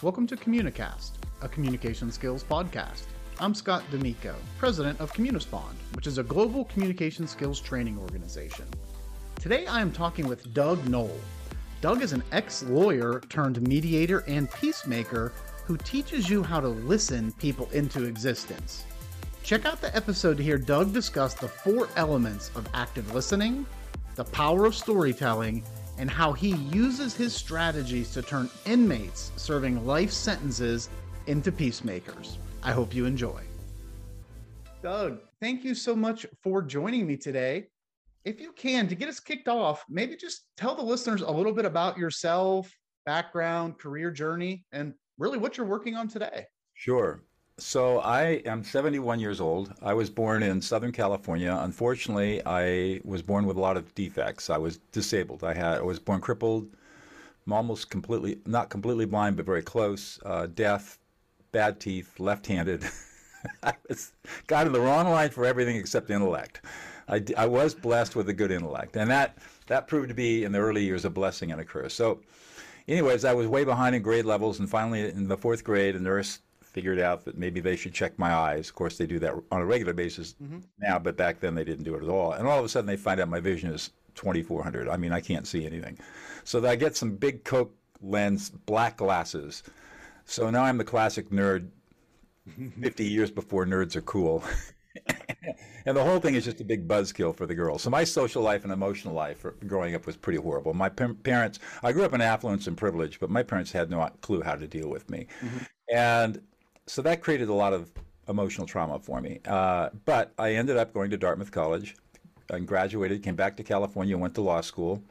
Welcome to Communicast, a communication skills podcast. I'm Scott D'Amico, president of Communispond, which is a global communication skills training organization. Today I am talking with Doug Noll. Doug is an ex lawyer turned mediator and peacemaker who teaches you how to listen people into existence. Check out the episode to hear Doug discuss the four elements of active listening, the power of storytelling, and how he uses his strategies to turn inmates serving life sentences into peacemakers. I hope you enjoy. Doug, thank you so much for joining me today. If you can, to get us kicked off, maybe just tell the listeners a little bit about yourself, background, career journey, and really what you're working on today. Sure. So I am 71 years old. I was born in Southern California. Unfortunately, I was born with a lot of defects. I was disabled. I had I was born crippled, almost completely not completely blind, but very close. Uh, deaf, bad teeth, left-handed. I was got in the wrong line for everything except intellect. I, I was blessed with a good intellect, and that that proved to be in the early years a blessing and a curse. So, anyways, I was way behind in grade levels, and finally in the fourth grade, a nurse figured out that maybe they should check my eyes. Of course, they do that on a regular basis mm-hmm. now, but back then they didn't do it at all. And all of a sudden, they find out my vision is 2400. I mean, I can't see anything. So I get some big Coke lens black glasses. So now I'm the classic nerd 50 years before nerds are cool. and the whole thing is just a big buzzkill for the girls. So my social life and emotional life growing up was pretty horrible. My parents, I grew up in affluence and privilege, but my parents had no clue how to deal with me. Mm-hmm. And so that created a lot of emotional trauma for me. Uh, but I ended up going to Dartmouth College and graduated, came back to California, went to law school,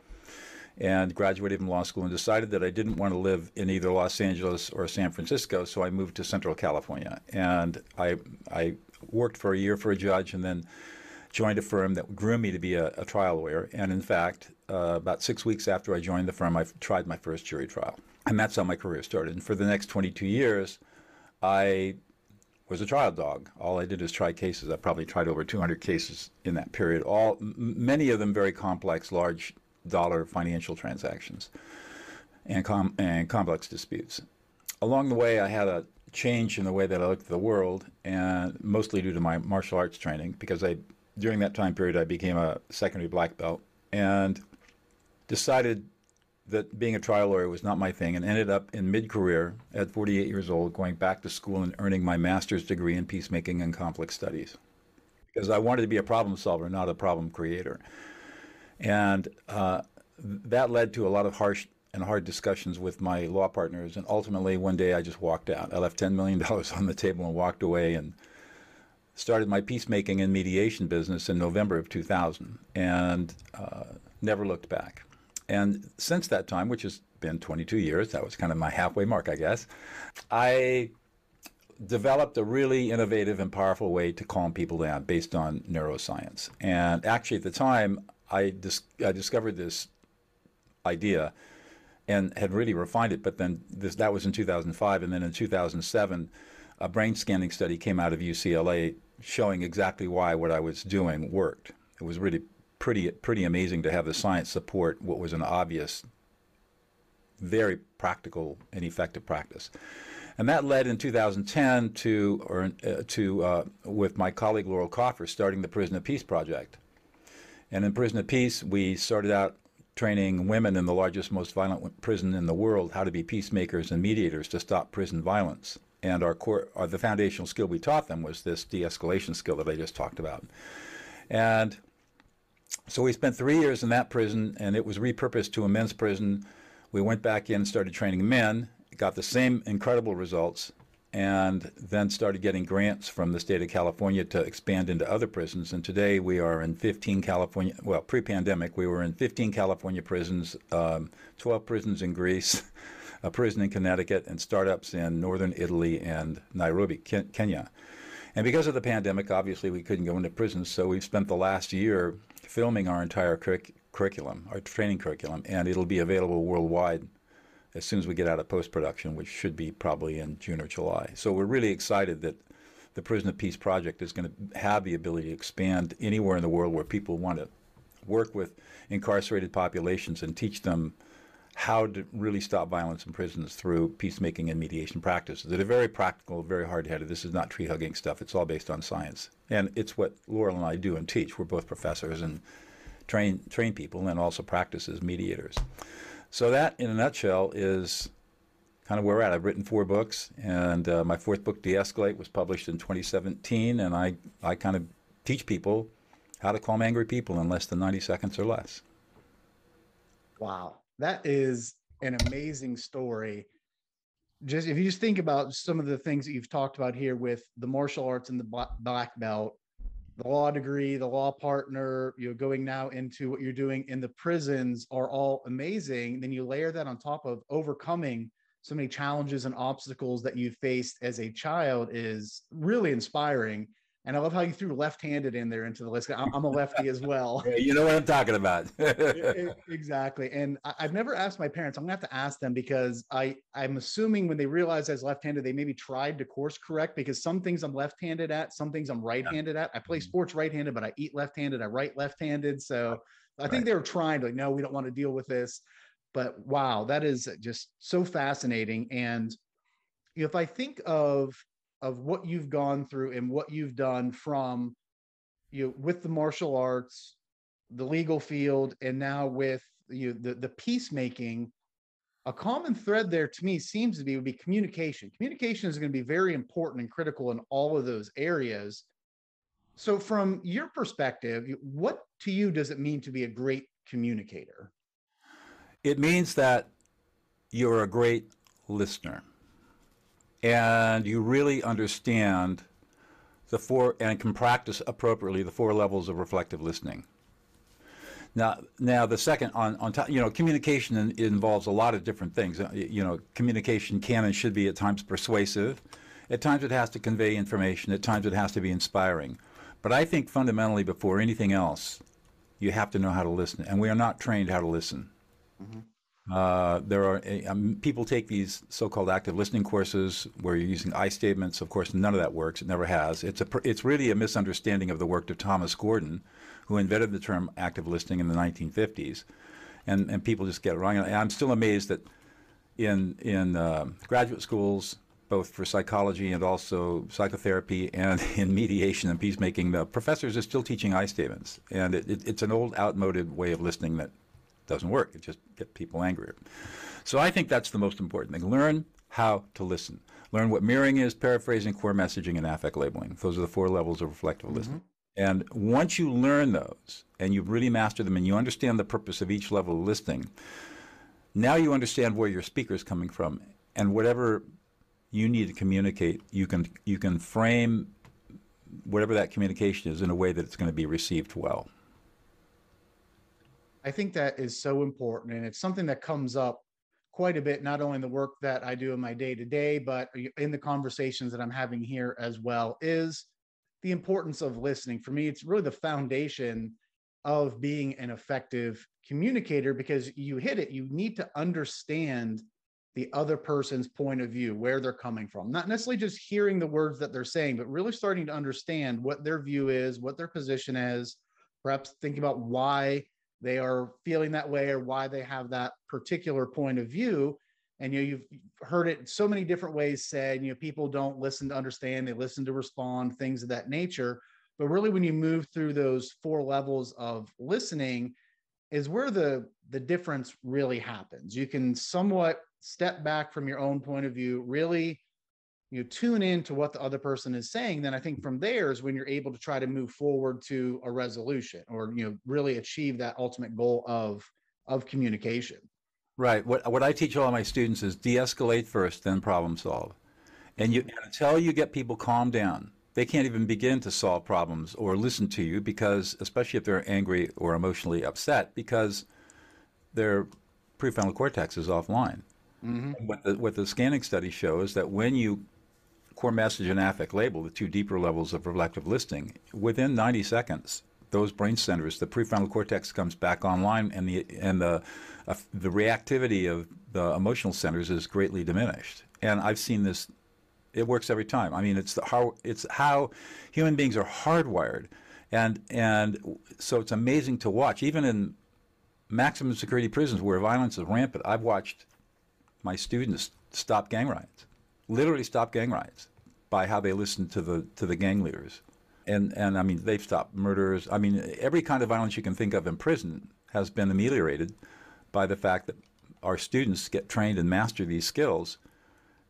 and graduated from law school and decided that I didn't want to live in either Los Angeles or San Francisco, so I moved to Central California. And I, I worked for a year for a judge and then joined a firm that grew me to be a, a trial lawyer. And in fact, uh, about six weeks after I joined the firm, I tried my first jury trial. And that's how my career started. And for the next 22 years, I was a trial dog. All I did is try cases. I probably tried over 200 cases in that period. All many of them very complex, large dollar financial transactions, and com- and complex disputes. Along the way, I had a change in the way that I looked at the world, and mostly due to my martial arts training, because I during that time period I became a secondary black belt and decided that being a trial lawyer was not my thing and ended up in mid career at 48 years old going back to school and earning my master's degree in peacemaking and conflict studies because I wanted to be a problem solver, not a problem creator. And uh, that led to a lot of harsh and hard discussions with my law partners. And ultimately, one day I just walked out. I left $10 million on the table and walked away and started my peacemaking and mediation business in November of 2000 and uh, never looked back. And since that time, which has been 22 years, that was kind of my halfway mark, I guess, I developed a really innovative and powerful way to calm people down based on neuroscience. And actually, at the time, I, dis- I discovered this idea and had really refined it. But then this, that was in 2005. And then in 2007, a brain scanning study came out of UCLA showing exactly why what I was doing worked. It was really pretty pretty amazing to have the science support what was an obvious, very practical and effective practice. And that led in 2010 to, or uh, to uh, with my colleague Laurel Kaufer, starting the Prison of Peace project. And in Prison of Peace, we started out training women in the largest, most violent prison in the world how to be peacemakers and mediators to stop prison violence. And our core, our, the foundational skill we taught them was this de-escalation skill that I just talked about. And so we spent three years in that prison, and it was repurposed to a men's prison. We went back in started training men, got the same incredible results, and then started getting grants from the state of California to expand into other prisons. And today we are in 15 California, well, pre pandemic, we were in 15 California prisons, um, 12 prisons in Greece, a prison in Connecticut, and startups in northern Italy and Nairobi, Kenya. And because of the pandemic, obviously we couldn't go into prisons, so we've spent the last year filming our entire curriculum, our training curriculum, and it'll be available worldwide as soon as we get out of post production, which should be probably in June or July. So we're really excited that the Prison of Peace project is going to have the ability to expand anywhere in the world where people want to work with incarcerated populations and teach them how to really stop violence in prisons through peacemaking and mediation practices that are very practical, very hard headed. This is not tree hugging stuff. It's all based on science. And it's what Laurel and I do and teach. We're both professors and train, train people and also practice as mediators. So, that in a nutshell is kind of where we're at. I've written four books, and uh, my fourth book, De Escalate, was published in 2017. And I, I kind of teach people how to calm angry people in less than 90 seconds or less. Wow that is an amazing story. Just if you just think about some of the things that you've talked about here with the martial arts and the black belt, the law degree, the law partner, you know, going now into what you're doing in the prisons are all amazing. Then you layer that on top of overcoming so many challenges and obstacles that you faced as a child is really inspiring. And I love how you threw left-handed in there into the list. I'm a lefty as well. Yeah, you know what I'm talking about. exactly. And I've never asked my parents. I'm gonna have to ask them because I I'm assuming when they realized I was left-handed, they maybe tried to course correct because some things I'm left-handed at, some things I'm right-handed at. I play mm-hmm. sports right-handed, but I eat left-handed. I write left-handed. So I think right. they were trying to like, no, we don't want to deal with this. But wow, that is just so fascinating. And if I think of of what you've gone through and what you've done from you know, with the martial arts, the legal field, and now with you know, the the peacemaking. A common thread there to me seems to be would be communication. Communication is going to be very important and critical in all of those areas. So, from your perspective, what to you does it mean to be a great communicator? It means that you're a great listener and you really understand the four and can practice appropriately the four levels of reflective listening. Now, now the second on on top, you know, communication in, involves a lot of different things. Uh, you know, communication can and should be at times persuasive, at times it has to convey information, at times it has to be inspiring. But I think fundamentally, before anything else, you have to know how to listen, and we are not trained how to listen. Mm-hmm. Uh, there are um, people take these so-called active listening courses where you're using I statements. Of course, none of that works. It never has. It's a it's really a misunderstanding of the work of Thomas Gordon, who invented the term active listening in the 1950s, and and people just get it wrong. And I'm still amazed that in in uh, graduate schools, both for psychology and also psychotherapy and in mediation and peacemaking, the professors are still teaching I statements, and it, it, it's an old, outmoded way of listening that doesn't work. It just gets people angrier. So I think that's the most important thing. Learn how to listen. Learn what mirroring is, paraphrasing, core messaging, and affect labeling. Those are the four levels of reflective mm-hmm. listening. And once you learn those and you've really mastered them and you understand the purpose of each level of listening, now you understand where your speaker is coming from and whatever you need to communicate, you can you can frame whatever that communication is in a way that it's going to be received well. I think that is so important. And it's something that comes up quite a bit, not only in the work that I do in my day to day, but in the conversations that I'm having here as well, is the importance of listening. For me, it's really the foundation of being an effective communicator because you hit it. You need to understand the other person's point of view, where they're coming from, not necessarily just hearing the words that they're saying, but really starting to understand what their view is, what their position is, perhaps thinking about why they are feeling that way or why they have that particular point of view. And you know you've heard it so many different ways said you know people don't listen to understand they listen to respond things of that nature. But really when you move through those four levels of listening is where the the difference really happens. You can somewhat step back from your own point of view really you know tune in to what the other person is saying then i think from there is when you're able to try to move forward to a resolution or you know really achieve that ultimate goal of of communication. Right. What what i teach all my students is de-escalate first then problem solve. And you until you get people calm down they can't even begin to solve problems or listen to you because especially if they're angry or emotionally upset because their prefrontal cortex is offline. Mm-hmm. what the what the scanning study shows that when you core message and affect label, the two deeper levels of reflective listening, within 90 seconds, those brain centers, the prefrontal cortex comes back online, and the and the uh, the reactivity of the emotional centers is greatly diminished. And I've seen this; it works every time. I mean, it's the how it's how human beings are hardwired, and and so it's amazing to watch. Even in maximum security prisons where violence is rampant, I've watched my students stop gang riots, literally stop gang riots by how they listen to the to the gang leaders. And and I mean they've stopped murders. I mean every kind of violence you can think of in prison has been ameliorated by the fact that our students get trained and master these skills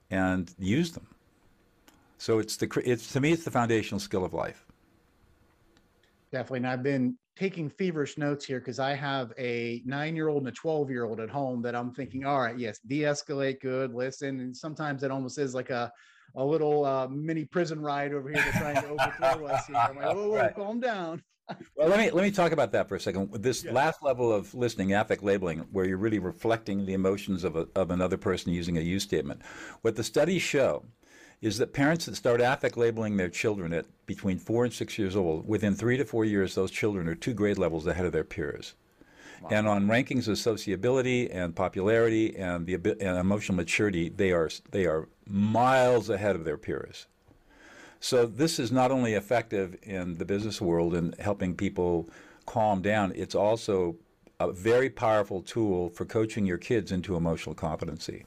and use them. So it's the it's to me it's the foundational skill of life. Definitely, and I've been taking feverish notes here because I have a nine-year-old and a twelve-year-old at home that I'm thinking, all right, yes, de-escalate, good, listen, and sometimes it almost is like a a little uh, mini prison ride over here. They're trying to overthrow us here. I'm like, whoa, whoa, right. calm down. well, let me let me talk about that for a second. This yeah. last level of listening, affect labeling, where you're really reflecting the emotions of a, of another person using a you statement. What the studies show is that parents that start affect labeling their children at between four and six years old, within three to four years, those children are two grade levels ahead of their peers. Wow. And on rankings of sociability and popularity and the and emotional maturity, they are they are miles ahead of their peers. So this is not only effective in the business world in helping people calm down, it's also a very powerful tool for coaching your kids into emotional competency.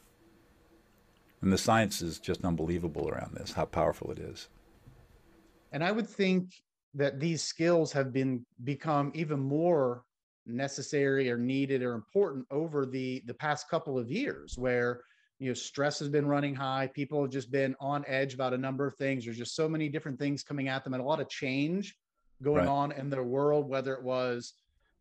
And the science is just unbelievable around this, how powerful it is. And I would think that these skills have been become even more necessary or needed or important over the the past couple of years where you know stress has been running high people have just been on edge about a number of things there's just so many different things coming at them and a lot of change going right. on in their world whether it was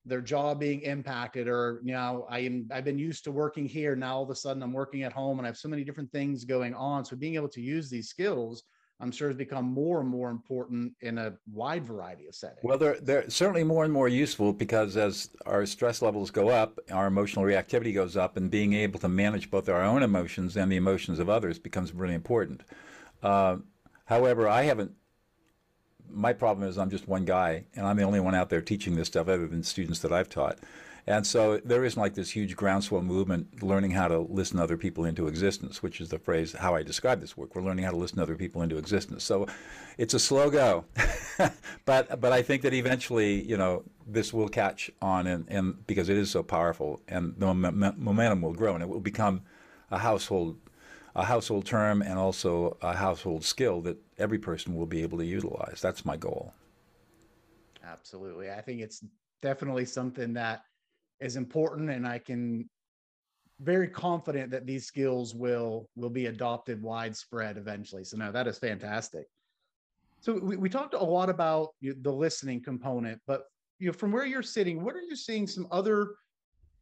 their job being impacted or you know i am i've been used to working here now all of a sudden i'm working at home and i have so many different things going on so being able to use these skills I'm sure has become more and more important in a wide variety of settings. Well, they're, they're certainly more and more useful because as our stress levels go up, our emotional reactivity goes up, and being able to manage both our own emotions and the emotions of others becomes really important. Uh, however, I haven't. My problem is I'm just one guy, and I'm the only one out there teaching this stuff other than students that I've taught. And so there isn't like this huge groundswell movement learning how to listen other people into existence, which is the phrase how I describe this work. We're learning how to listen other people into existence. So it's a slow go. but but I think that eventually, you know, this will catch on and, and because it is so powerful and the momentum will grow and it will become a household a household term and also a household skill that every person will be able to utilize. That's my goal. Absolutely. I think it's definitely something that is important and i can very confident that these skills will will be adopted widespread eventually so no that is fantastic so we, we talked a lot about the listening component but you know from where you're sitting what are you seeing some other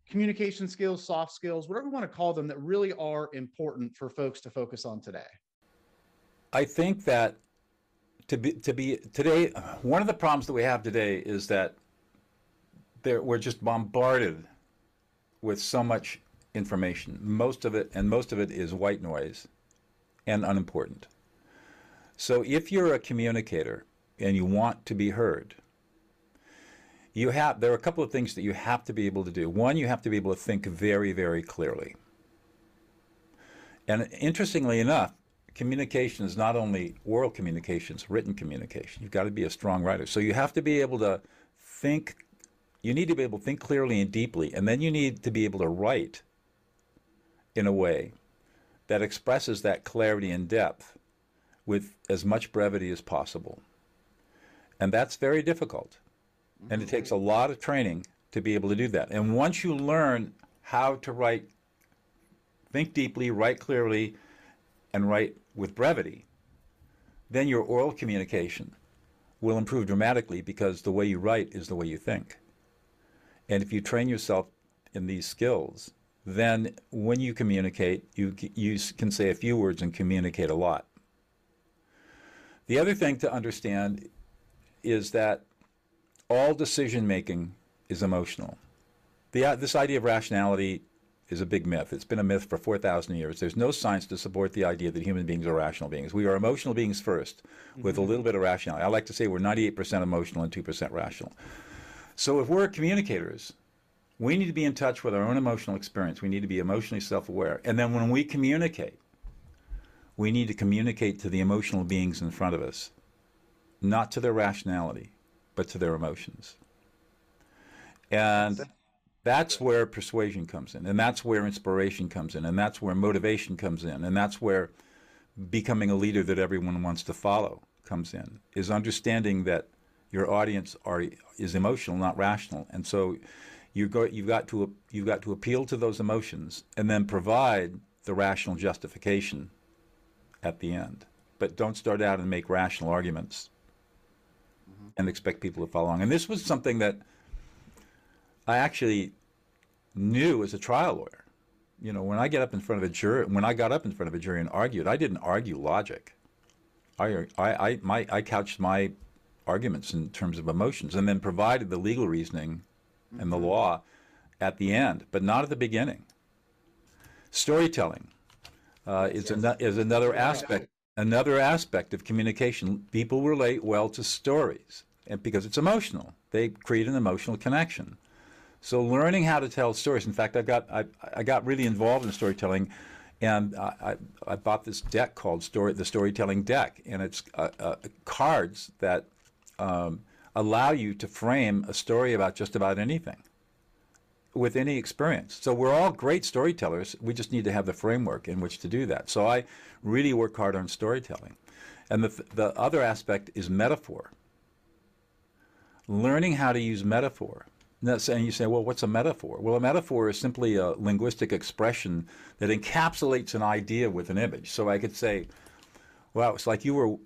communication skills soft skills whatever you want to call them that really are important for folks to focus on today i think that to be to be today one of the problems that we have today is that there, we're just bombarded with so much information. Most of it, and most of it is white noise and unimportant. So if you're a communicator and you want to be heard, you have there are a couple of things that you have to be able to do. One, you have to be able to think very, very clearly. And interestingly enough, communication is not only oral communication, it's written communication. You've got to be a strong writer. So you have to be able to think you need to be able to think clearly and deeply, and then you need to be able to write in a way that expresses that clarity and depth with as much brevity as possible. And that's very difficult. And it mm-hmm. takes a lot of training to be able to do that. And once you learn how to write, think deeply, write clearly, and write with brevity, then your oral communication will improve dramatically because the way you write is the way you think. And if you train yourself in these skills, then when you communicate, you, you can say a few words and communicate a lot. The other thing to understand is that all decision making is emotional. The, uh, this idea of rationality is a big myth. It's been a myth for 4,000 years. There's no science to support the idea that human beings are rational beings. We are emotional beings 1st with mm-hmm. a little bit of rationality. I like to say we're 98% emotional and 2% rational. So if we're communicators, we need to be in touch with our own emotional experience. We need to be emotionally self aware. And then when we communicate, we need to communicate to the emotional beings in front of us, not to their rationality, but to their emotions. And That's where persuasion comes in, and that's where inspiration comes in, and that's where motivation comes in, and that's where becoming a leader that everyone wants to follow comes in. Is understanding that your audience are is emotional, not rational, and so you go you've got to you've got to appeal to those emotions and then provide the rational justification at the end. But don't start out and make rational arguments. And expect people to follow along. And this was something that I actually knew as a trial lawyer. You know, when I get up in front of a jury, when I got up in front of a jury and argued, I didn't argue logic. I, I, I, my, I couched my arguments in terms of emotions and then provided the legal reasoning and the mm-hmm. law at the end, but not at the beginning. Storytelling uh, is, yes. an, is another aspect another aspect of communication. People relate well to stories, because it's emotional, they create an emotional connection. So learning how to tell stories. In fact, I got I, I got really involved in storytelling, and I, I, bought this deck called Story the Storytelling Deck, and it's uh, uh, cards that um, allow you to frame a story about just about anything with any experience. So we're all great storytellers. We just need to have the framework in which to do that. So I really work hard on storytelling. And the, the other aspect is metaphor. Learning how to use metaphor. And you say, well, what's a metaphor? Well, a metaphor is simply a linguistic expression that encapsulates an idea with an image. So I could say, well, it's like you were,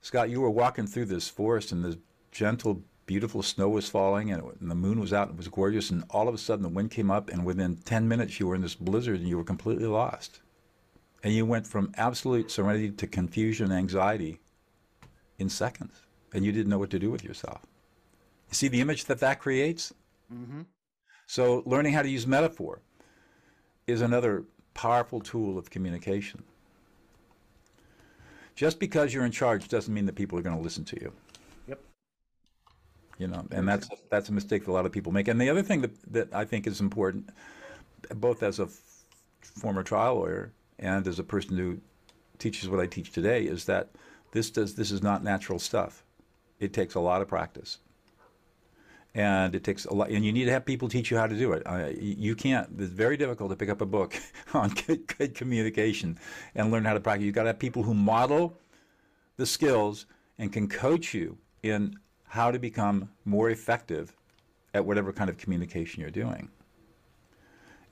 Scott, you were walking through this forest and this gentle, beautiful snow was falling and, it, and the moon was out and it was gorgeous. And all of a sudden the wind came up and within 10 minutes you were in this blizzard and you were completely lost. And you went from absolute serenity to confusion and anxiety in seconds. And you didn't know what to do with yourself. See the image that that creates? Mm-hmm. So, learning how to use metaphor is another powerful tool of communication. Just because you're in charge doesn't mean that people are going to listen to you. Yep. You know, and that's that's a mistake that a lot of people make. And the other thing that, that I think is important, both as a f- former trial lawyer and as a person who teaches what I teach today, is that this does this is not natural stuff. It takes a lot of practice and it takes a lot and you need to have people teach you how to do it. Uh, you can't it's very difficult to pick up a book on good, good communication and learn how to practice. You've got to have people who model the skills and can coach you in how to become more effective at whatever kind of communication you're doing.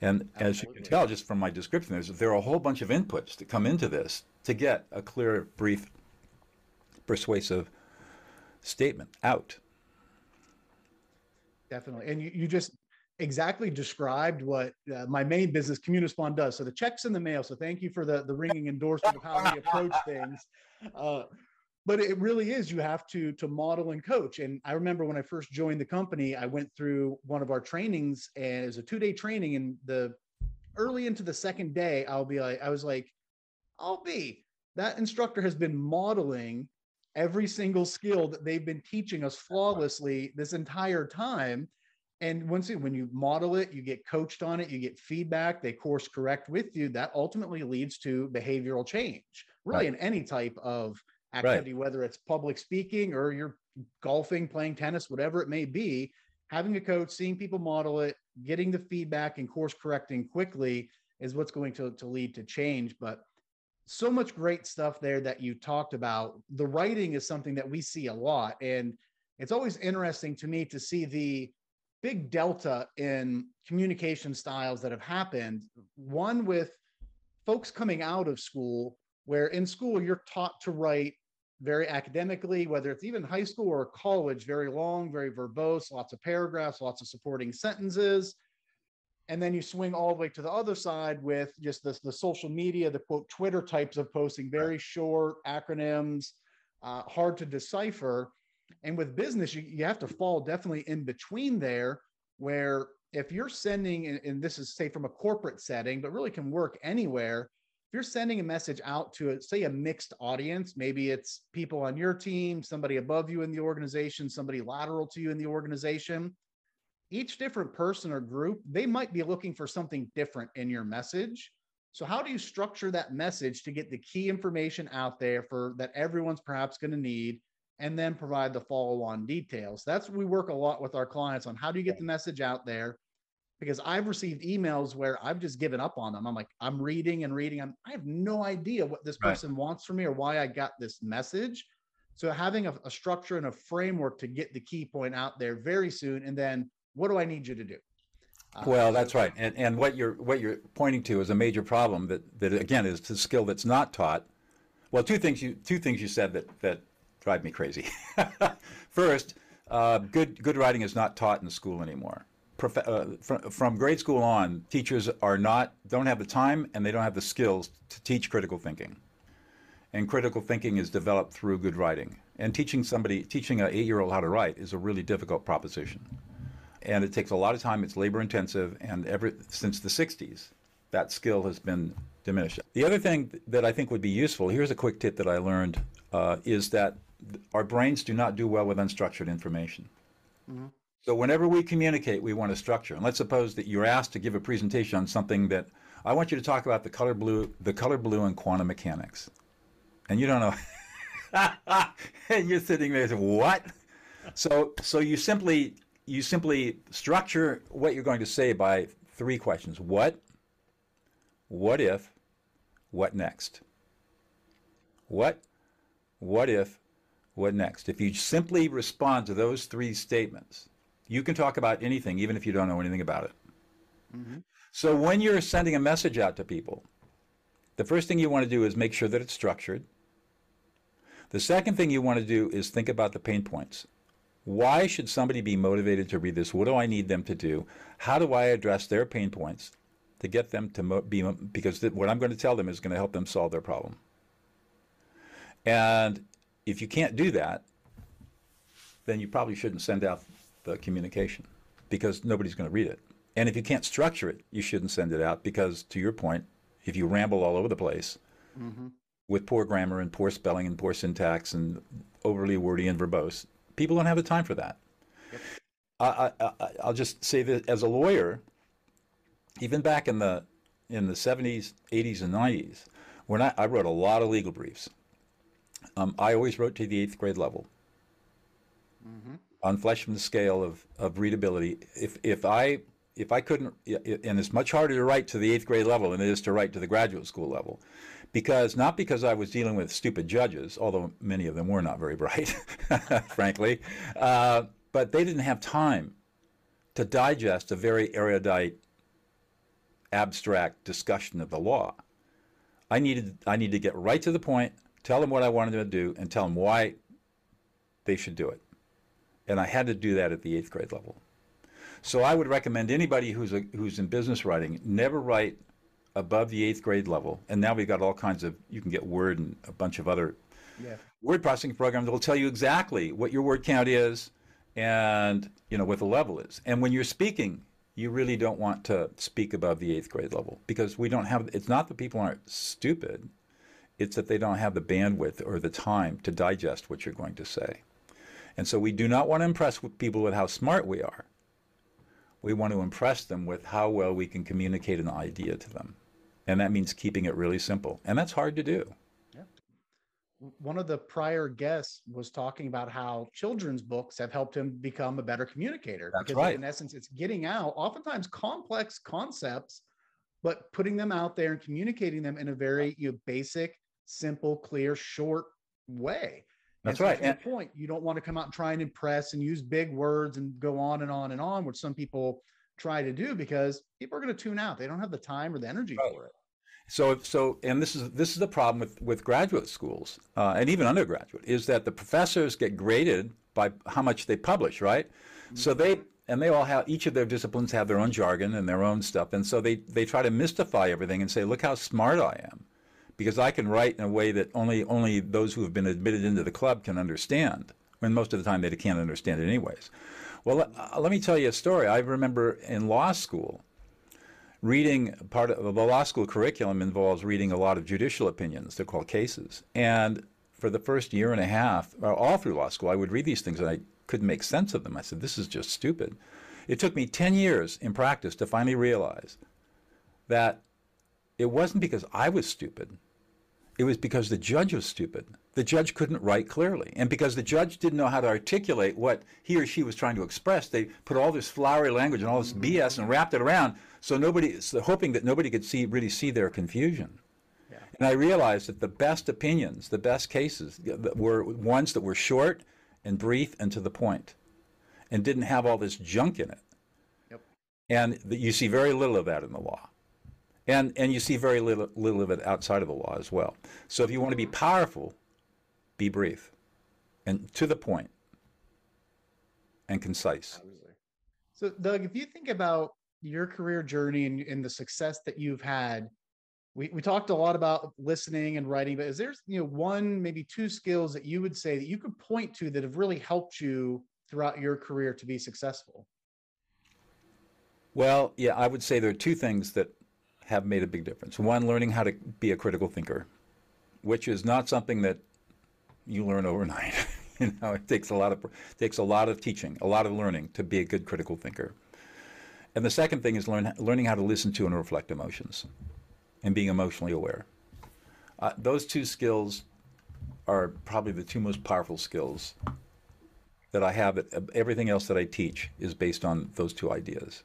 And Absolutely. as you can tell just from my description there's, there are a whole bunch of inputs that come into this to get a clear brief persuasive statement out definitely. And you, you just exactly described what uh, my main business, Communispond, does. So the checks in the mail. So thank you for the the ringing endorsement of how we approach things. Uh, but it really is you have to to model and coach and i remember when i first joined the company i went through one of our trainings as a two-day training and the early into the second day i'll be like i was like i'll be that instructor has been modeling every single skill that they've been teaching us flawlessly this entire time. And once you, when you model it, you get coached on it, you get feedback, they course correct with you. That ultimately leads to behavioral change, really, right. in any type of activity, right. whether it's public speaking or you're golfing, playing tennis, whatever it may be. Having a coach, seeing people model it, getting the feedback and course correcting quickly is what's going to, to lead to change. But so much great stuff there that you talked about. The writing is something that we see a lot. And it's always interesting to me to see the big delta in communication styles that have happened. One with folks coming out of school, where in school you're taught to write very academically, whether it's even high school or college, very long, very verbose, lots of paragraphs, lots of supporting sentences and then you swing all the way to the other side with just this the social media the quote twitter types of posting very short acronyms uh, hard to decipher. And with business you, you have to fall definitely in between there where if you're sending and this is say from a corporate setting but really can work anywhere if you're sending a message out to say a mixed audience maybe it's people on your team somebody above you in the organization somebody lateral to you in the organization each different person or group, they might be looking for something different in your message. So how do you structure that message to get the key information out there for that everyone's perhaps going to need and then provide the follow-on details. That's we work a lot with our clients on how do you get the message out there because I've received emails where I've just given up on them. I'm like, I'm reading and reading. I'm, I have no idea what this person right. wants from me or why I got this message. So having a, a, structure and a framework to get the key point out there very soon, and then what do I need you to do? Uh, well, that's right, and and what you're what you're pointing to is a major problem that that again is the skill that's not taught. Well, two things you two things you said that that drive me crazy. First, uh, good good writing is not taught in school anymore prof- uh, from, from grade school on, teachers are not don't have the time and they don't have the skills to teach critical thinking. And critical thinking is developed through good writing. And teaching somebody, teaching an eight-year-old how to write is a really difficult proposition. And it takes a lot of time. It's labor intensive, and ever since the '60s, that skill has been diminished. The other thing that I think would be useful here's a quick tip that I learned uh, is that our brains do not do well with unstructured information. Mm-hmm. So whenever we communicate, we want a structure. And let's suppose that you're asked to give a presentation on something that I want you to talk about the color blue, the color blue and quantum mechanics. And you don't know. and you're sitting there saying, what? So so you simply you simply structure what you're going to say by three questions. What? What if? What next? What? What if? What next? If you simply respond to those three statements, you can talk about anything, even if you don't know anything about it. Mm-hmm. So when you're sending a message out to people, the first thing you want to do is make sure that it's structured. The second thing you want to do is think about the pain points. Why should somebody be motivated to read this? What do I need them to do? How do I address their pain points to get them to mo- be, because th- what I'm going to tell them is going to help them solve their problem. And if you can't do that, then you probably shouldn't send out the communication because nobody's going to read it. And if you can't structure it, you shouldn't send it out because, to your point, if you ramble all over the place mm-hmm. with poor grammar and poor spelling and poor syntax and overly wordy and verbose, people don't have the time for that. Yep. I, I, will just say that as a lawyer, even back in the in the 70s, 80s, and 90s, when I, I wrote a lot of legal briefs, um, I always wrote to the eighth grade level. Mm-hmm on Fleischmann's scale of, of readability. If, if I if I couldn't, and it's much harder to write to the eighth grade level than it is to write to the graduate school level, because not because I was dealing with stupid judges, although many of them were not very bright, frankly, uh, but they didn't have time to digest a very erudite, abstract discussion of the law. I needed I needed to get right to the point, tell them what I wanted them to do, and tell them why they should do it. And I had to do that at the eighth grade level. So I would recommend anybody who's, a, who's in business writing never write above the eighth grade level. And now we've got all kinds of, you can get Word and a bunch of other yeah. word processing programs that will tell you exactly what your word count is and you know what the level is. And when you're speaking, you really don't want to speak above the eighth grade level because we don't have, it's not that people aren't stupid, it's that they don't have the bandwidth or the time to digest what you're going to say. And so we do not want to impress people with how smart we are. We want to impress them with how well we can communicate an idea to them. And that means keeping it really simple. And that's hard to do. Yeah. One of the prior guests was talking about how children's books have helped him become a better communicator. That's because right. in essence, it's getting out oftentimes complex concepts, but putting them out there and communicating them in a very you know, basic, simple, clear, short way. That's and right. And point, you don't want to come out and try and impress and use big words and go on and on and on, which some people try to do because people are going to tune out. They don't have the time or the energy right. for it. So, so, and this is this is the problem with with graduate schools uh, and even undergraduate is that the professors get graded by how much they publish, right? Mm-hmm. So they and they all have each of their disciplines have their own jargon and their own stuff, and so they they try to mystify everything and say, look how smart I am because I can write in a way that only only those who have been admitted into the club can understand. When most of the time they can't understand it anyways. Well, let, uh, let me tell you a story. I remember in law school reading part of the law school curriculum involves reading a lot of judicial opinions. They're called cases. And for the first year and a half, all through law school, I would read these things and I couldn't make sense of them. I said, this is just stupid. It took me 10 years in practice to finally realize that it wasn't because I was stupid. It was because the judge was stupid. The judge couldn't write clearly. And because the judge didn't know how to articulate what he or she was trying to express, they put all this flowery language and all this BS and wrapped it around so nobody, so hoping that nobody could see really see their confusion. Yeah. And I realized that the best opinions, the best cases, were ones that were short and brief and to the point, and didn't have all this junk in it. Yep. And you see very little of that in the law. And, and you see very little, little of it outside of the law as well. So if you want to be powerful, be brief and to the point and concise. So, Doug, if you think about your career journey and, and the success that you've had, we, we talked a lot about listening and writing, but is there you know one maybe two skills that you would say that you could point to that have really helped you throughout your career to be successful? Well, yeah, I would say there are two things that have made a big difference. One, learning how to be a critical thinker, which is not something that you learn overnight. you know, it takes a lot of takes a lot of teaching, a lot of learning to be a good critical thinker. And the second thing is learn, learning how to listen to and reflect emotions, and being emotionally aware. Uh, those two skills are probably the two most powerful skills that I have. Everything else that I teach is based on those two ideas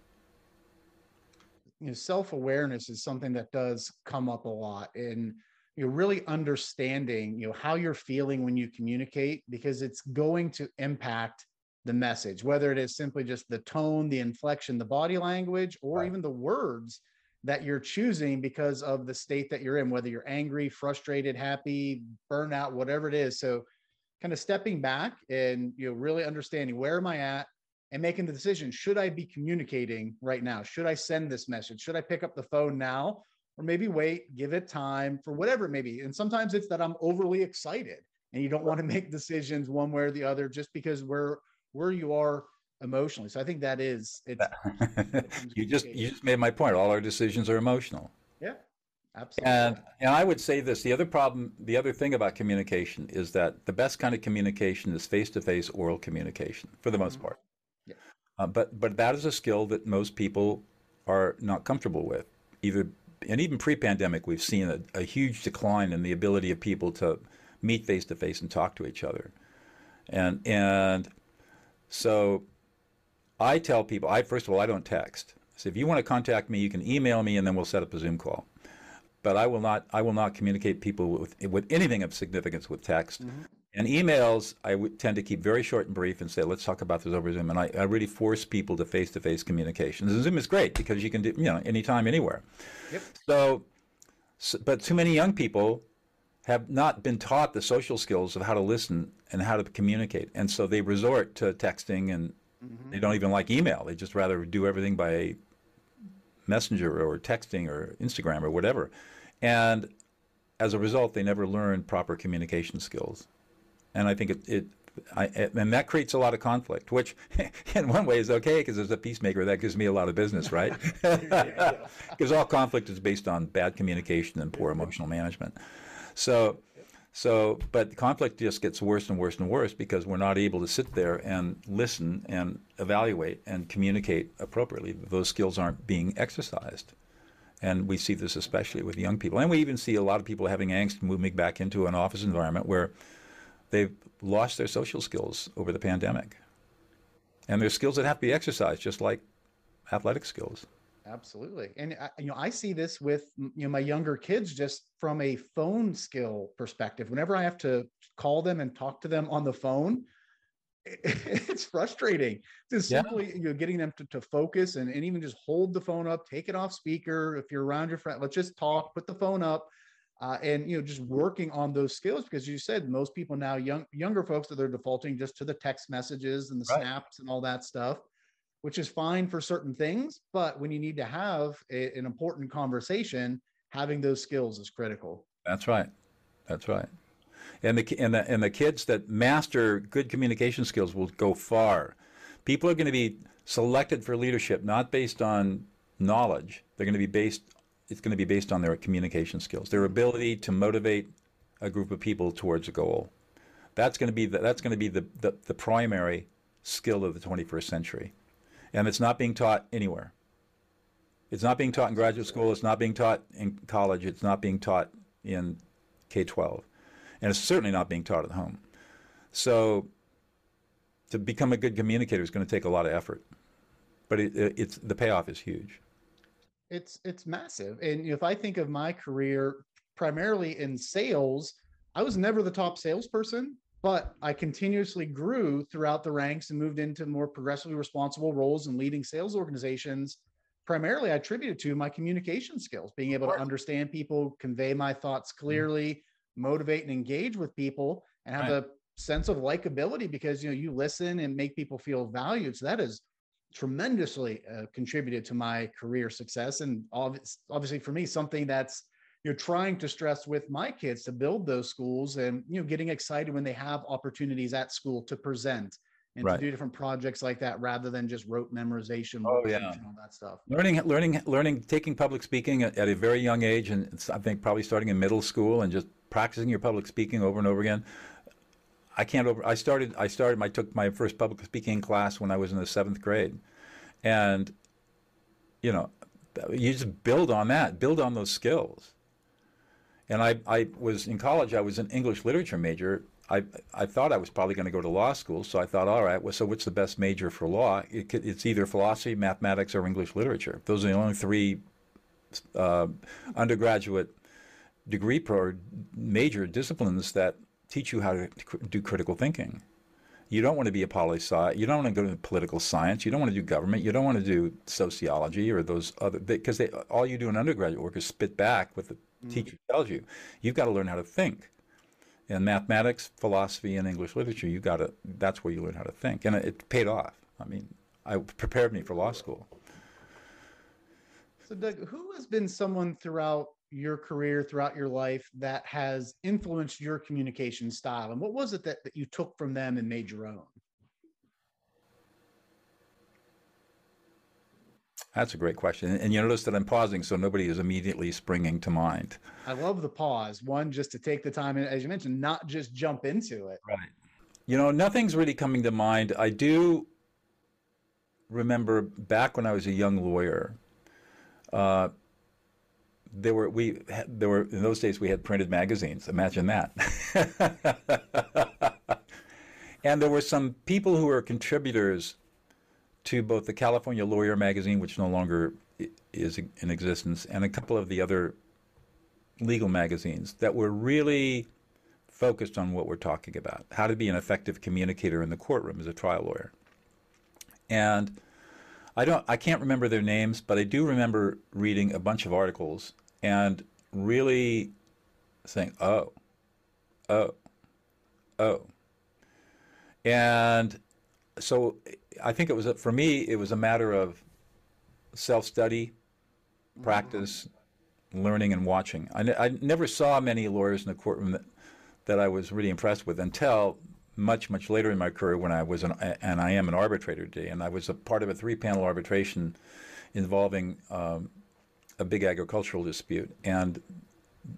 you know self-awareness is something that does come up a lot in you know really understanding you know how you're feeling when you communicate because it's going to impact the message whether it is simply just the tone the inflection the body language or right. even the words that you're choosing because of the state that you're in whether you're angry frustrated happy burnout whatever it is so kind of stepping back and you know really understanding where am i at and making the decision should I be communicating right now? Should I send this message? Should I pick up the phone now? Or maybe wait, give it time for whatever it may be. And sometimes it's that I'm overly excited and you don't want to make decisions one way or the other just because where where you are emotionally. So I think that is it's you just you just made my point. All our decisions are emotional. Yeah. Absolutely. And and I would say this, the other problem, the other thing about communication is that the best kind of communication is face-to-face oral communication for the most mm-hmm. part. Uh, but but that is a skill that most people are not comfortable with. Either and even pre-pandemic, we've seen a, a huge decline in the ability of people to meet face to face and talk to each other, and and so I tell people, I first of all, I don't text. So if you want to contact me, you can email me, and then we'll set up a Zoom call. But I will not I will not communicate people with with anything of significance with text. Mm-hmm. And emails, I tend to keep very short and brief and say, let's talk about this over Zoom. And I, I really force people to face to face communication. And Zoom is great because you can do, you know, anytime, anywhere. Yep. So, so, but too many young people have not been taught the social skills of how to listen and how to communicate. And so they resort to texting and mm-hmm. they don't even like email. They just rather do everything by messenger or texting or Instagram or whatever. And as a result, they never learn proper communication skills and I think it, it I, and that creates a lot of conflict, which in one way is okay because as a peacemaker, that gives me a lot of business, right? Because all conflict is based on bad communication and poor emotional management. So, so, but conflict just gets worse and worse and worse because we're not able to sit there and listen and evaluate and communicate appropriately. Those skills aren't being exercised. And we see this especially with young people. And we even see a lot of people having angst moving back into an office environment where they've lost their social skills over the pandemic. And there's skills that have to be exercised, just like athletic skills. Absolutely. And I, you know, I see this with you know my younger kids just from a phone skill perspective. Whenever I have to call them and talk to them on the phone, it's frustrating. Just yeah. simply you know getting them to, to focus and, and even just hold the phone up, take it off speaker. If you're around your friend, let's just talk, put the phone up uh, and you know just working on those skills because you said most people now young younger folks that they're defaulting just to the text messages and the right. snaps and all that stuff which is fine for certain things but when you need to have a, an important conversation having those skills is critical. That's right. That's right. And the and the and the kids that master good communication skills will go far. People are going to be selected for leadership not based on knowledge. They're going to be based it's going to be based on their communication skills, their ability to motivate a group of people towards a goal. That's going to be the, that's going to be the, the, the primary skill of the 21st century. And it's not being taught anywhere. It's not being taught in graduate school. It's not being taught in college. It's not being taught in K 12. And it's certainly not being taught at home. So to become a good communicator is going to take a lot of effort, but it, it's the payoff is huge. It's it's massive, and if I think of my career primarily in sales, I was never the top salesperson, but I continuously grew throughout the ranks and moved into more progressively responsible roles and leading sales organizations. Primarily, I attribute it to my communication skills, being able to understand people, convey my thoughts mm-hmm. clearly, mm-hmm. motivate and engage with people, and have right. a sense of likability because you know you listen and make people feel valued. So that has tremendously uh, contributed to my career success, and obviously for me, something that's you know trying to stress with my kids to build those schools and you know getting excited when they have opportunities at school to present and right. to do different projects like that rather than just rote memorization oh yeah. and all that stuff. Learning learning learning taking public speaking at, at a very young age and i think probably starting in middle school and just practicing your public speaking over and over again I can't over. I started. I started. I took my first public speaking class when I was in the seventh grade, and you know, you just build on that. Build on those skills. And I, I was in college. I was an English literature major. I, I thought I was probably going to go to law school, so I thought, all right, well, so what's the best major for law? It, it's either philosophy, mathematics, or English literature. Those are the only three uh, undergraduate degree pro major disciplines that teach you how to do critical thinking. You don't want to be a poli sci. You don't want to go to political science. You don't want to do government. You don't want to do sociology or those other because they, all you do in undergraduate work is spit back what the mm. teacher tells you. You've got to learn how to think. In mathematics, philosophy, and English literature, you got to. That's where you learn how to think, and it, it paid off. I mean, I prepared me for law school. So, Doug, who has been someone throughout your career throughout your life that has influenced your communication style? And what was it that, that you took from them and made your own? That's a great question. And you notice that i'm pausing so nobody is immediately springing to mind. I love the pause. One just to take the time and as you mentioned not just jump into it. Right. You know nothing's really coming to mind. I do remember back when i was a young lawyer uh, there were we there were in those days we had printed magazines. Imagine that. and there were some people who were contributors to both the California Lawyer magazine, which no longer is in existence, and a couple of the other legal magazines that were really focused on what we're talking about how to be an effective communicator in the courtroom as a trial lawyer. And I don't I can't remember their names, but I do remember reading a bunch of articles and really saying, "Oh, oh, oh." And so I think it was for me it was a matter of self-study, practice, mm-hmm. learning and watching. I, I never saw many lawyers in the courtroom that, that I was really impressed with until much, much later in my career when I was an, and I am an arbitrator today, and I was a part of a three-panel arbitration involving um, a big agricultural dispute, and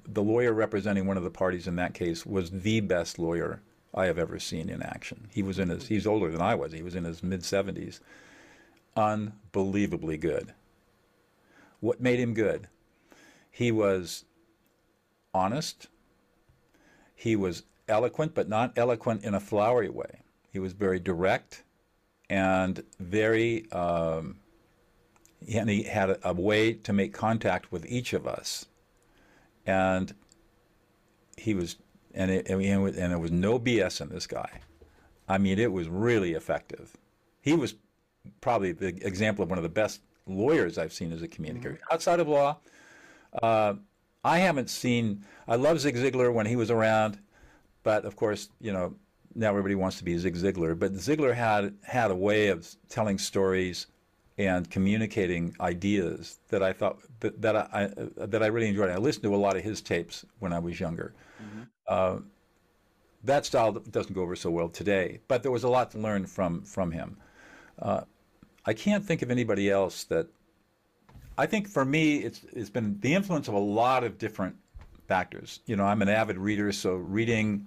the lawyer representing one of the parties in that case was the best lawyer I have ever seen in action. He was in his he's older than I was. He was in his mid 70s. Unbelievably good. What made him good? He was honest. He was eloquent, but not eloquent in a flowery way. He was very direct and very, um, and he had a, a, way to make contact with each of us. And he was, and it, and there was no BS in this guy. I mean, it was really effective. He was probably the example of one of the best lawyers I've seen as a communicator. Mm-hmm. Outside of law, uh, I haven't seen. I love Zig Ziglar when he was around. But of course, you know, now everybody wants to be Zig Ziglar. But Ziglar had had a way of telling stories and communicating ideas that I thought that, that I, that I really enjoyed. I listened to a lot of his tapes when I was younger. Mm-hmm. Uh, that style doesn't go over so well today, but there was a lot to learn from from him. Uh, I can't think of anybody else that. I think for me, it's it's been the influence of a lot of different factors. You know, I'm an avid reader, so reading,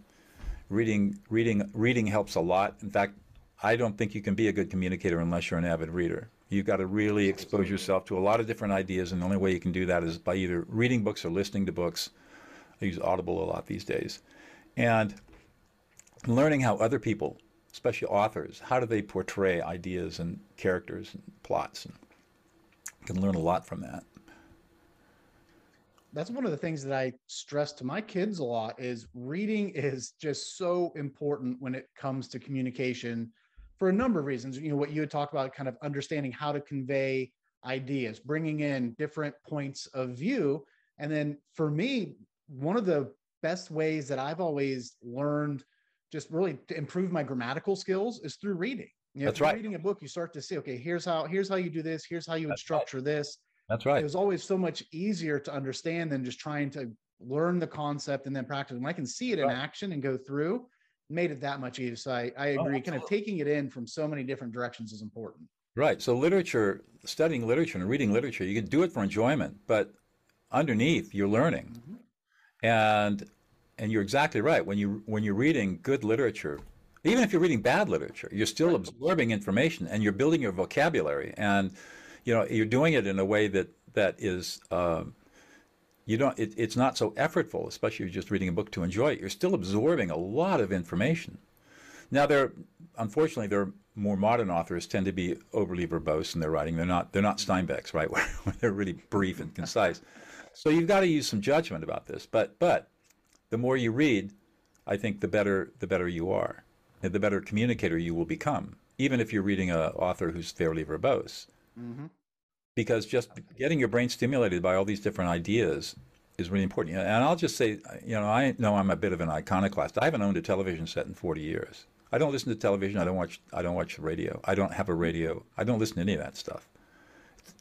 reading, reading, reading helps a lot. In fact, I don't think you can be a good communicator unless you're an avid reader. You've got to really expose yourself to a lot of different ideas, and the only way you can do that is by either reading books or listening to books. I use Audible a lot these days. And learning how other people, especially authors, how do they portray ideas and characters and plots. And can learn a lot from that. That's one of the things that I stress to my kids a lot is reading is just so important when it comes to communication for a number of reasons. You know, what you had talked about, kind of understanding how to convey ideas, bringing in different points of view. And then for me, one of the best ways that I've always learned just really to improve my grammatical skills is through reading. You know, That's right. Reading a book, you start to see, okay, here's how here's how you do this. Here's how you would That's structure right. this. That's right. It was always so much easier to understand than just trying to learn the concept and then practice. When I can see it in right. action and go through, made it that much easier. So I, I oh, agree. Oh, kind of taking it in from so many different directions is important. Right. So literature, studying literature and reading literature, you can do it for enjoyment, but underneath you're learning. Mm-hmm. And and you're exactly right. When you when you're reading good literature, even if you're reading bad literature, you're still right. absorbing information and you're building your vocabulary. And you know you're doing it in a way that that is. Um, you don't. It, it's not so effortful, especially if you're just reading a book to enjoy it. You're still absorbing a lot of information. Now, there, unfortunately, there are more modern authors tend to be overly verbose in their writing. They're not. They're not Steinbeck's, right? Where, they're really brief and concise. So you've got to use some judgment about this. But but the more you read, I think the better the better you are, the better communicator you will become. Even if you're reading an author who's fairly verbose, mm-hmm. because just getting your brain stimulated by all these different ideas is really important. And I'll just say, you know, I know I'm a bit of an iconoclast. I haven't owned a television set in 40 years. I don't listen to television. I don't watch. I don't watch the radio. I don't have a radio. I don't listen to any of that stuff.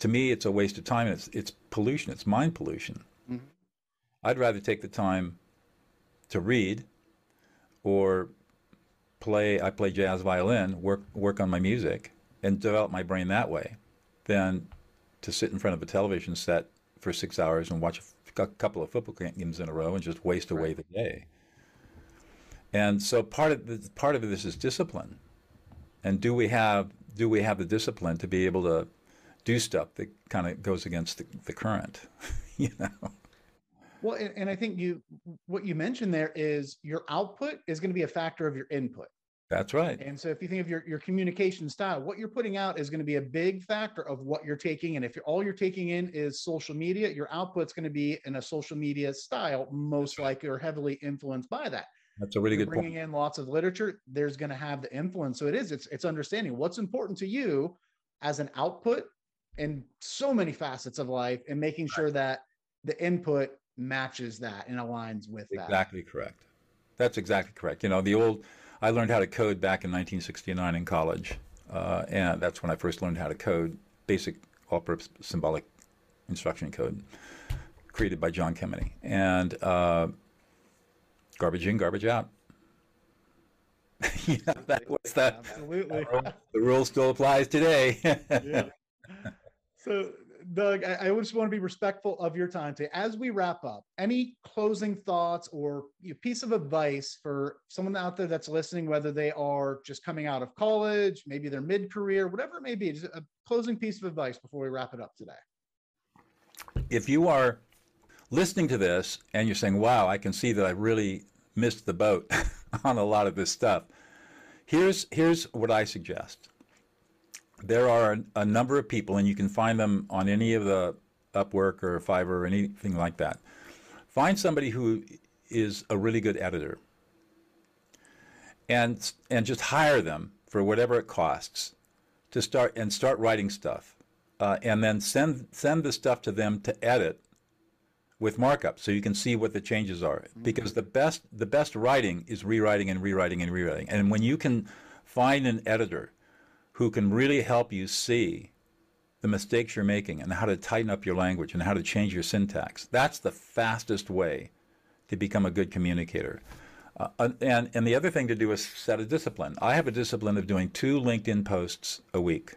To me, it's a waste of time. It's it's pollution. It's mind pollution. Mm-hmm. I'd rather take the time to read or play I play jazz violin, work work on my music and develop my brain that way than to sit in front of a television set for 6 hours and watch a couple of football games in a row and just waste away the day. And so part of the, part of this is discipline. And do we have do we have the discipline to be able to do stuff that kind of goes against the, the current, you know? Well, and, and I think you what you mentioned there is your output is going to be a factor of your input. That's right. And so if you think of your, your communication style, what you're putting out is going to be a big factor of what you're taking. And if you're, all you're taking in is social media, your output's going to be in a social media style, most likely or heavily influenced by that. That's a really good point. bringing point. in lots of literature, there's going to have the influence. So it is, it's, it's understanding what's important to you as an output in so many facets of life and making sure that the input matches that and aligns with exactly that. Exactly correct. That's exactly correct. You know, the old, I learned how to code back in 1969 in college. Uh, and that's when I first learned how to code basic all purpose symbolic instruction code created by John Kemeny. And uh, garbage in, garbage out. yeah, that was the, Absolutely. the rule still applies today. yeah. So Doug, I, I, just want to be respectful of your time today. As we wrap up, any closing thoughts or piece of advice for someone out there that's listening, whether they are just coming out of college, maybe they're mid-career, whatever it may be, just a closing piece of advice before we wrap it up today. If you are listening to this and you're saying, "Wow, I can see that I really missed the boat on a lot of this stuff," here's here's what I suggest there are a number of people, and you can find them on any of the Upwork or Fiverr or anything like that. Find somebody who is a really good editor, and and just hire them for whatever it costs to start and start writing stuff, uh, and then send send the stuff to them to edit with markup so you can see what the changes are. Mm-hmm. Because the best the best writing is rewriting and rewriting and rewriting, and when you can find an editor who can really help you see the mistakes you're making and how to tighten up your language and how to change your syntax. That's the fastest way to become a good communicator. Uh, and, and the other thing to do is set a discipline. I have a discipline of doing two LinkedIn posts a week.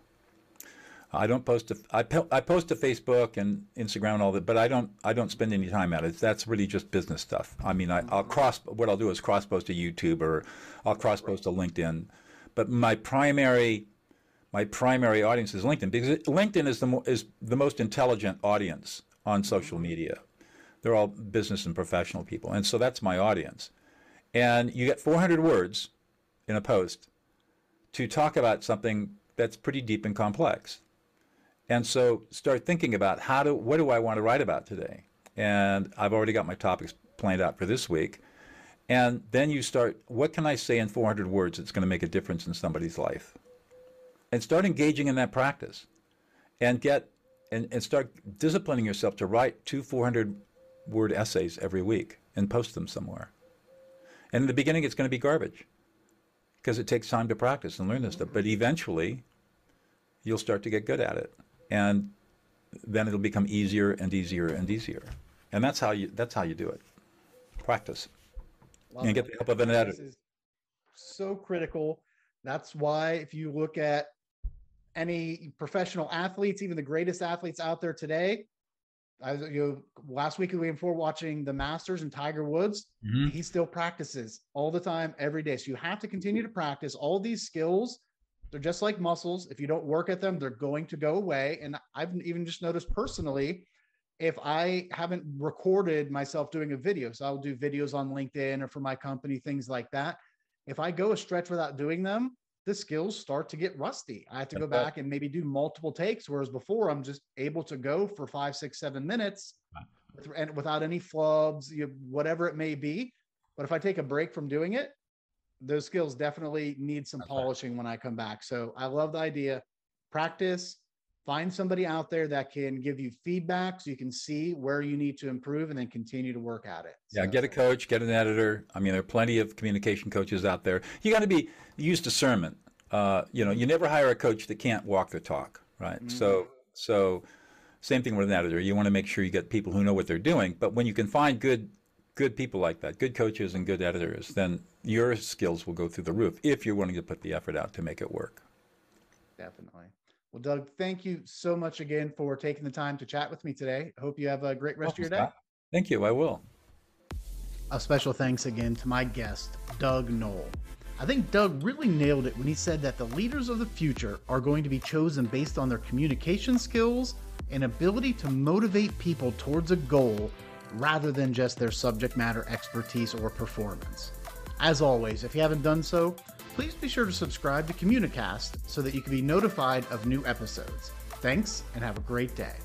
I don't post to I, po- I post to Facebook and Instagram and all that, but I don't I don't spend any time at it. That's really just business stuff. I mean, I, will cross what I'll do is cross post to YouTube or I'll cross post to LinkedIn, but my primary my primary audience is LinkedIn because LinkedIn is the mo- is the most intelligent audience on social mm-hmm. media. They're all business and professional people. And so that's my audience. And you get 400 words in a post to talk about something that's pretty deep and complex. And so start thinking about how do what do I want to write about today? And I've already got my topics planned out for this week. And then you start, what can I say in 400 words that's going to make a difference in somebody's life? And start engaging in that practice and get and, and start disciplining yourself to write two 400 word essays every week and post them somewhere. And in the beginning, it's going to be garbage because it takes time to practice and learn this stuff. But eventually, you'll start to get good at it. And then it'll become easier and easier and easier. And that's how you that's how you do it. Practice. Love and get the help of an editor. so critical. That's why if you look at any professional athletes, even the greatest athletes out there today, I you know, last week and week before watching the Masters and Tiger Woods, Mhm. he still practices all the time, every day. So you have to continue to practice all these skills. They're just like muscles. If you don't work at them, they're going to go away. And I've even just noticed personally, if I haven't recorded myself doing a video, so I'll do videos on LinkedIn or for my company, things like that. If I go a stretch without doing them, the skills start to get rusty. I have to go back and maybe do multiple takes, whereas before I'm just able to go for five, six, seven minutes with, and without any flubs, you, whatever it may be. But if I take a break from doing it, those skills definitely need some That's right. polishing when I come back. So I love the idea. Practice, find somebody out there that can give you feedback so you can see where you need to improve and then continue to work at it. Yeah, So- get a coach, get an editor. I mean, there are plenty of communication coaches out there. You got to be use discernment. Uh, you know, you never hire a coach that can't walk the talk, right? So, so same thing with an editor. You want to make sure you get people who know what they're doing. But when you can find good, good people like that, good coaches and good editors, then your skills will go through the roof if you're willing to put the effort out to make it work. Definitely. Well, Doug, thank you so much again for taking the time to chat with me today. Hope you have a great rest of your day. Scott. Thank you. I will. A special thanks again to my guest, Doug Noll. I think Doug really nailed it when he said that the leaders of the future are going to be chosen based on their communication skills and ability to motivate people towards a goal rather than just their subject matter expertise or performance. As always, if you haven't done so, please be sure to subscribe to Communicast so that you can be notified of new episodes. Thanks and have a great day.